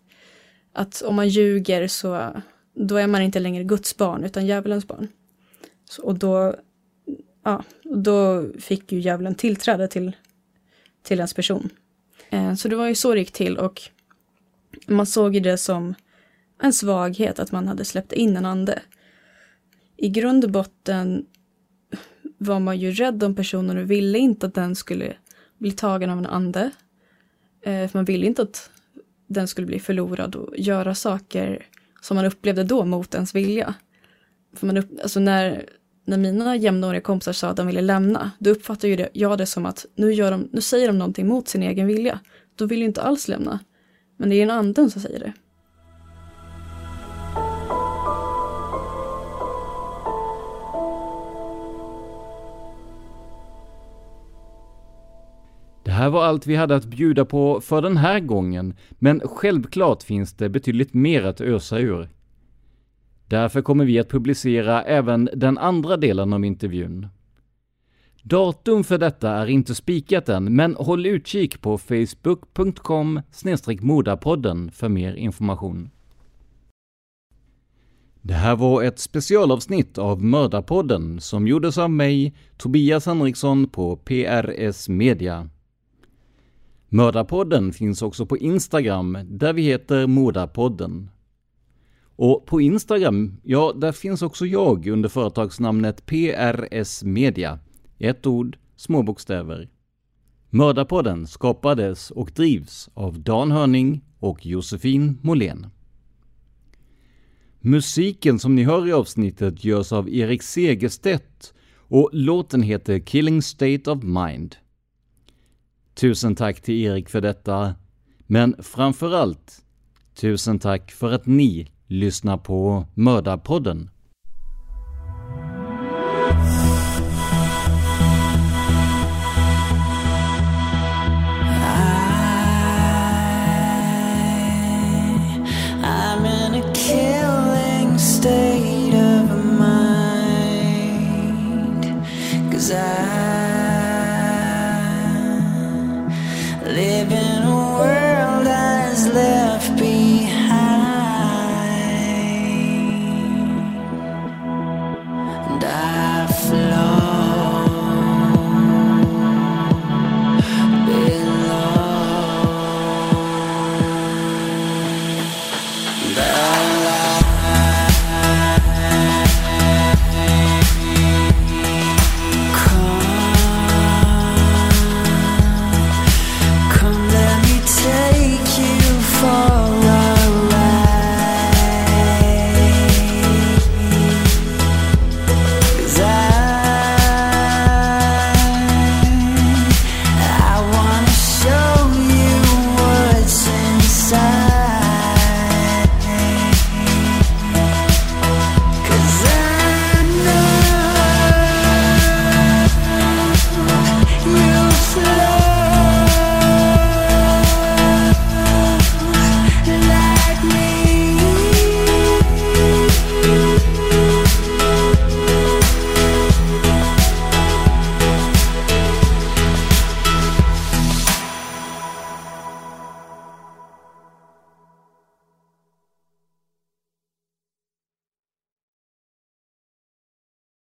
att om man ljuger så då är man inte längre Guds barn utan djävulens barn. Så, och då, ja, då fick ju djävulen tillträde till, till ens person. Så det var ju så det gick till och man såg ju det som en svaghet att man hade släppt in en ande. I grund och botten var man ju rädd om personen och ville inte att den skulle bli tagen av en ande. Eh, för man ville inte att den skulle bli förlorad och göra saker som man upplevde då mot ens vilja. För man upp, alltså när, när mina jämnåriga kompisar sa att de ville lämna, då uppfattade ju det, jag det som att nu, gör de, nu säger de någonting mot sin egen vilja. De vill ju inte alls lämna. Men det är en anden som säger det. Det här var allt vi hade att bjuda på för den här gången, men självklart finns det betydligt mer att ösa ur. Därför kommer vi att publicera även den andra delen av intervjun. Datum för detta är inte spikat än, men håll utkik på facebook.com modapodden för mer information. Det här var ett specialavsnitt av Mördarpodden som gjordes av mig, Tobias Henriksson på PRS Media. Mördarpodden finns också på Instagram, där vi heter Mordarpodden. Och på Instagram, ja, där finns också jag under företagsnamnet PRS Media. Ett ord, små bokstäver. Mördarpodden skapades och drivs av Dan Hörning och Josefin Måhlén. Musiken som ni hör i avsnittet görs av Erik Segerstedt och låten heter Killing State of Mind. Tusen tack till Erik för detta, men framför allt tusen tack för att ni lyssnar på Mördarpodden.